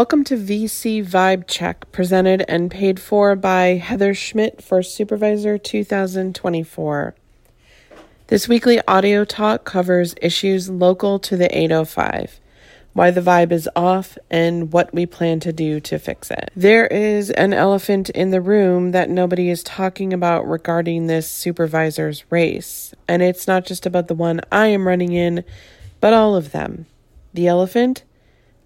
Welcome to VC Vibe Check, presented and paid for by Heather Schmidt for Supervisor 2024. This weekly audio talk covers issues local to the 805, why the vibe is off, and what we plan to do to fix it. There is an elephant in the room that nobody is talking about regarding this supervisor's race, and it's not just about the one I am running in, but all of them. The elephant?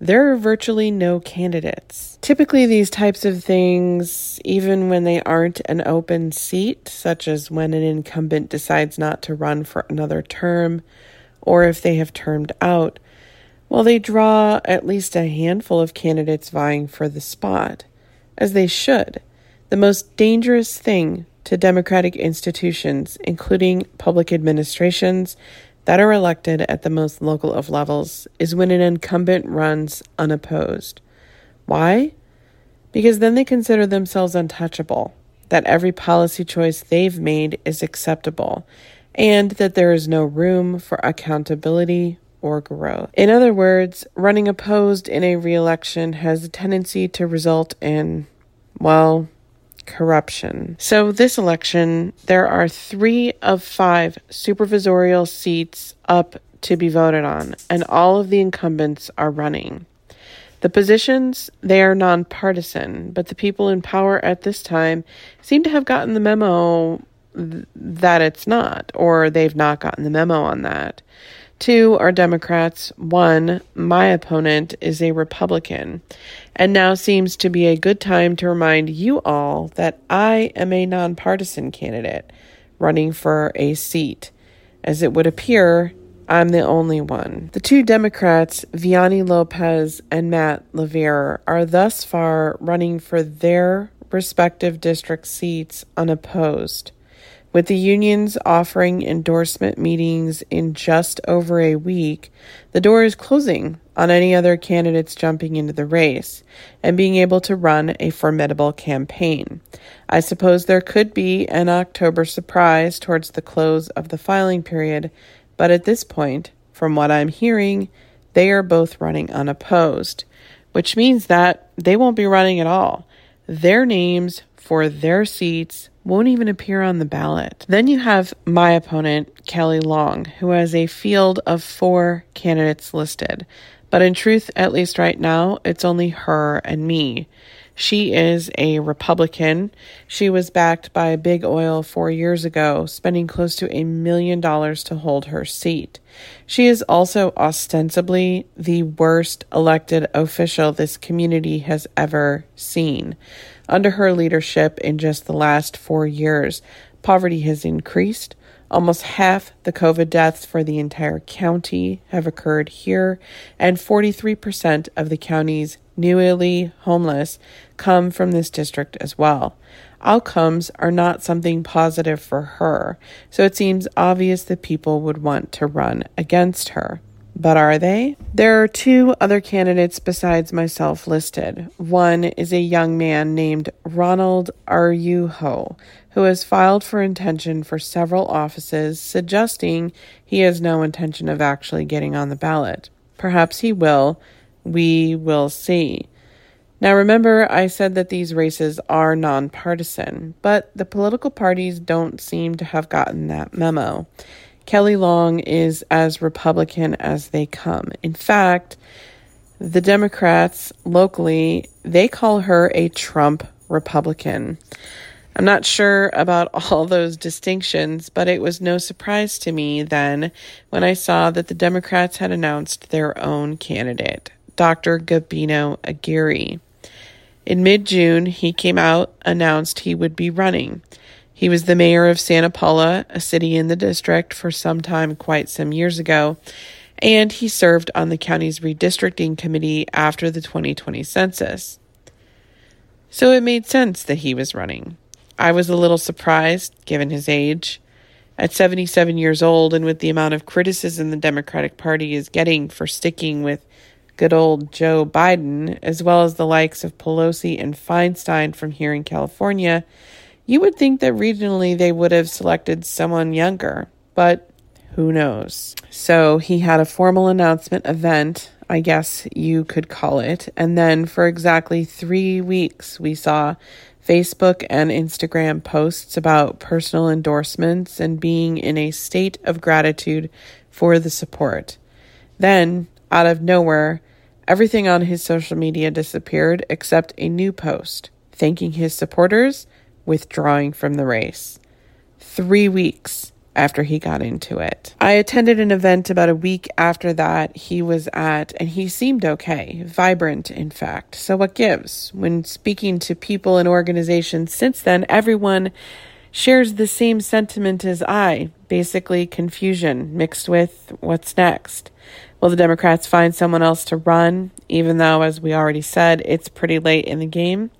There are virtually no candidates. Typically, these types of things, even when they aren't an open seat, such as when an incumbent decides not to run for another term, or if they have termed out, well, they draw at least a handful of candidates vying for the spot, as they should. The most dangerous thing to democratic institutions, including public administrations that are elected at the most local of levels is when an incumbent runs unopposed. Why? Because then they consider themselves untouchable, that every policy choice they've made is acceptable, and that there is no room for accountability or growth. In other words, running opposed in a reelection has a tendency to result in, well, corruption. So, this election, there are three of five supervisorial seats up to be voted on, and all of the incumbents are running. The positions, they are nonpartisan, but the people in power at this time seem to have gotten the memo th- that it's not, or they've not gotten the memo on that. Two are Democrats. One, my opponent, is a Republican. And now seems to be a good time to remind you all that I am a nonpartisan candidate running for a seat. As it would appear, I'm the only one. The two Democrats, Vianney Lopez and Matt LaVere, are thus far running for their respective district seats unopposed. With the unions offering endorsement meetings in just over a week, the door is closing on any other candidates jumping into the race and being able to run a formidable campaign. I suppose there could be an October surprise towards the close of the filing period, but at this point, from what I'm hearing, they are both running unopposed, which means that they won't be running at all. Their names for their seats won't even appear on the ballot. Then you have my opponent, Kelly Long, who has a field of four candidates listed. But in truth, at least right now, it's only her and me. She is a Republican. She was backed by Big Oil four years ago, spending close to a million dollars to hold her seat. She is also ostensibly the worst elected official this community has ever seen. Under her leadership in just the last four years, poverty has increased. Almost half the COVID deaths for the entire county have occurred here, and 43% of the county's newly homeless come from this district as well. Outcomes are not something positive for her, so it seems obvious that people would want to run against her. But are they? There are two other candidates besides myself listed. One is a young man named Ronald Araujo, who has filed for intention for several offices, suggesting he has no intention of actually getting on the ballot. Perhaps he will. We will see. Now, remember, I said that these races are nonpartisan, but the political parties don't seem to have gotten that memo. Kelly Long is as Republican as they come. In fact, the Democrats locally, they call her a Trump Republican. I'm not sure about all those distinctions, but it was no surprise to me then when I saw that the Democrats had announced their own candidate, Dr. Gabino Aguirre. In mid June, he came out, announced he would be running. He was the mayor of Santa Paula, a city in the district, for some time quite some years ago, and he served on the county's redistricting committee after the 2020 census. So it made sense that he was running. I was a little surprised, given his age. At 77 years old, and with the amount of criticism the Democratic Party is getting for sticking with good old Joe Biden, as well as the likes of Pelosi and Feinstein from here in California, you would think that regionally they would have selected someone younger, but who knows? So he had a formal announcement event I guess you could call it. And then for exactly three weeks, we saw Facebook and Instagram posts about personal endorsements and being in a state of gratitude for the support. Then, out of nowhere, everything on his social media disappeared except a new post thanking his supporters, withdrawing from the race. Three weeks after he got into it. I attended an event about a week after that he was at, and he seemed okay, vibrant, in fact. So, what gives? When speaking to people and organizations since then, everyone shares the same sentiment as I basically confusion mixed with what's next. Will the Democrats find someone else to run, even though, as we already said, it's pretty late in the game?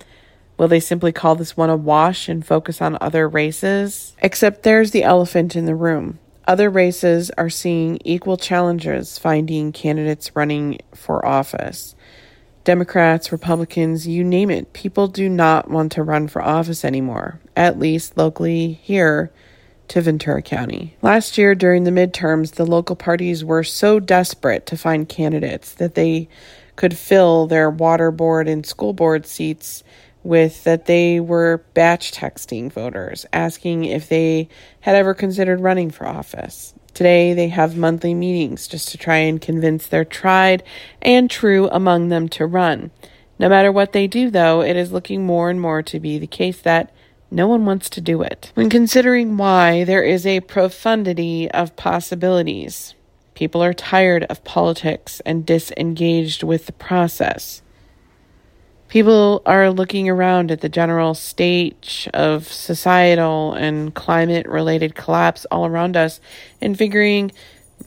Will they simply call this one a wash and focus on other races? Except there's the elephant in the room. Other races are seeing equal challenges finding candidates running for office. Democrats, Republicans, you name it, people do not want to run for office anymore, at least locally here to Ventura County. Last year, during the midterms, the local parties were so desperate to find candidates that they could fill their water board and school board seats with that they were batch texting voters, asking if they had ever considered running for office. Today, they have monthly meetings just to try and convince their tried and true among them to run. No matter what they do, though, it is looking more and more to be the case that no one wants to do it. When considering why, there is a profundity of possibilities. People are tired of politics and disengaged with the process. People are looking around at the general state of societal and climate related collapse all around us and figuring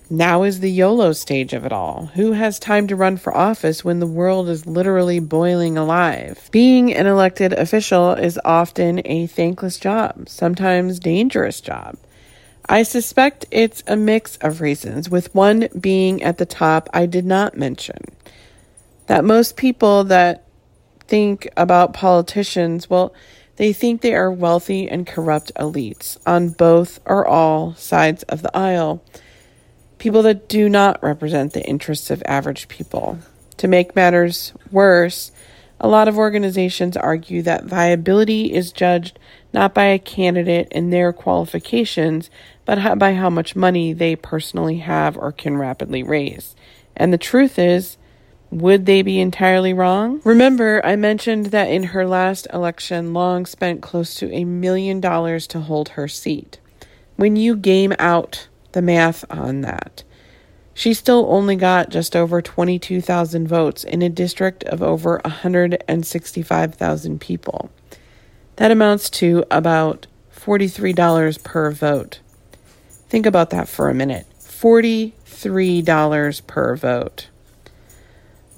now is the YOLO stage of it all. Who has time to run for office when the world is literally boiling alive? Being an elected official is often a thankless job, sometimes dangerous job. I suspect it's a mix of reasons, with one being at the top I did not mention. That most people that think about politicians, well, they think they are wealthy and corrupt elites on both or all sides of the aisle. People that do not represent the interests of average people. To make matters worse, a lot of organizations argue that viability is judged not by a candidate and their qualifications, but by how much money they personally have or can rapidly raise. And the truth is, would they be entirely wrong? Remember, I mentioned that in her last election, Long spent close to a million dollars to hold her seat. When you game out the math on that, she still only got just over 22,000 votes in a district of over 165,000 people. That amounts to about $43 per vote. Think about that for a minute $43 per vote.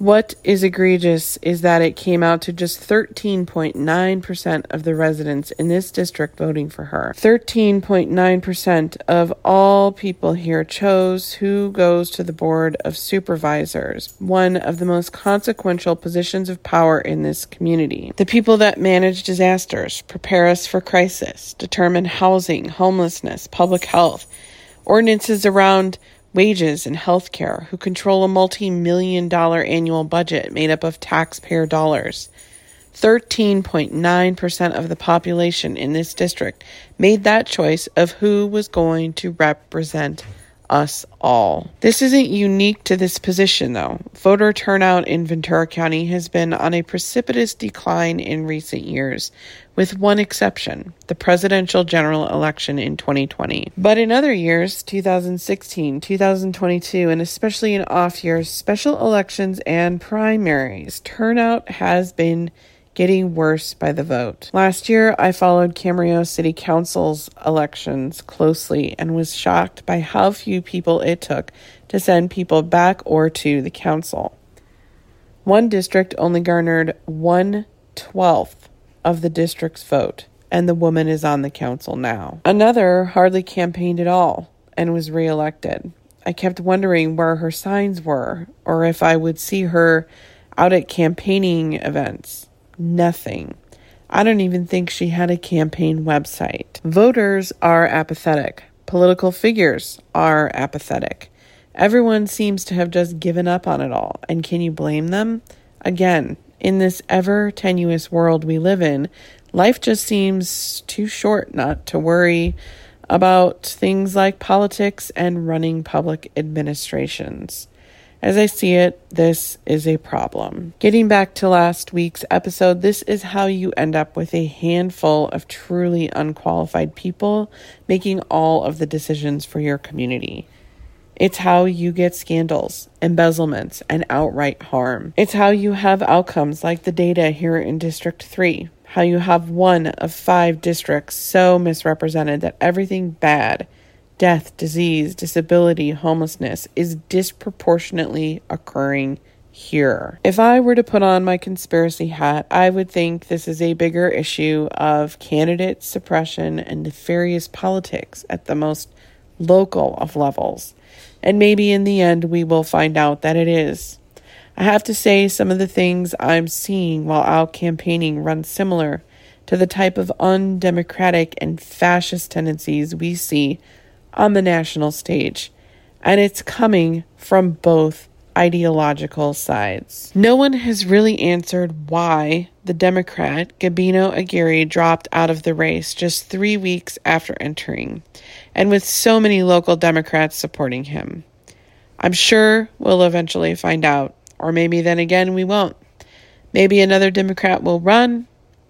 What is egregious is that it came out to just 13.9% of the residents in this district voting for her. 13.9% of all people here chose who goes to the Board of Supervisors, one of the most consequential positions of power in this community. The people that manage disasters, prepare us for crisis, determine housing, homelessness, public health, ordinances around wages and health care, who control a multi million dollar annual budget made up of taxpayer dollars. 13.9% of the population in this district made that choice of who was going to represent us all. This isn't unique to this position, though. Voter turnout in Ventura County has been on a precipitous decline in recent years, with one exception the presidential general election in 2020. But in other years, 2016, 2022, and especially in off years, special elections and primaries, turnout has been getting worse by the vote. Last year, I followed Camarillo City Council's elections closely and was shocked by how few people it took to send people back or to the council. One district only garnered one twelfth of the district's vote, and the woman is on the council now. Another hardly campaigned at all and was reelected. I kept wondering where her signs were or if I would see her out at campaigning events nothing. I don't even think she had a campaign website. Voters are apathetic. Political figures are apathetic. Everyone seems to have just given up on it all. And can you blame them? Again, in this ever tenuous world we live in, life just seems too short not to worry about things like politics and running public administrations. As I see it, this is a problem. Getting back to last week's episode, this is how you end up with a handful of truly unqualified people making all of the decisions for your community. It's how you get scandals, embezzlements, and outright harm. It's how you have outcomes like the data here in District 3, how you have one of five districts so misrepresented that everything bad death, disease, disability, homelessness is disproportionately occurring here. If I were to put on my conspiracy hat, I would think this is a bigger issue of candidate suppression and nefarious politics at the most local of levels. And maybe in the end, we will find out that it is. I have to say, some of the things I'm seeing while out campaigning run similar to the type of undemocratic and fascist tendencies we see on the national stage, and it's coming from both ideological sides. No one has really answered why the Democrat Gabino Aguirre dropped out of the race just three weeks after entering, and with so many local Democrats supporting him. I'm sure we'll eventually find out, or maybe then again we won't. Maybe another Democrat will run,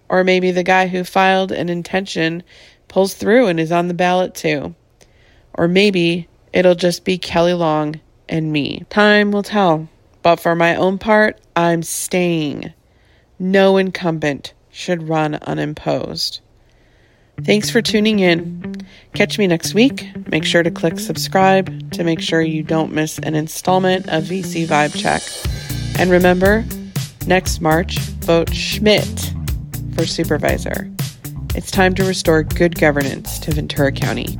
or maybe the guy who filed an intention pulls through and is on the ballot too. Or maybe it'll just be Kelly Long and me. Time will tell. But for my own part, I'm staying. No incumbent should run unimposed. Thanks for tuning in. Catch me next week. Make sure to click subscribe to make sure you don't miss an installment of VC Vibe Check. And remember, next March, vote Schmidt for supervisor. It's time to restore good governance to Ventura County.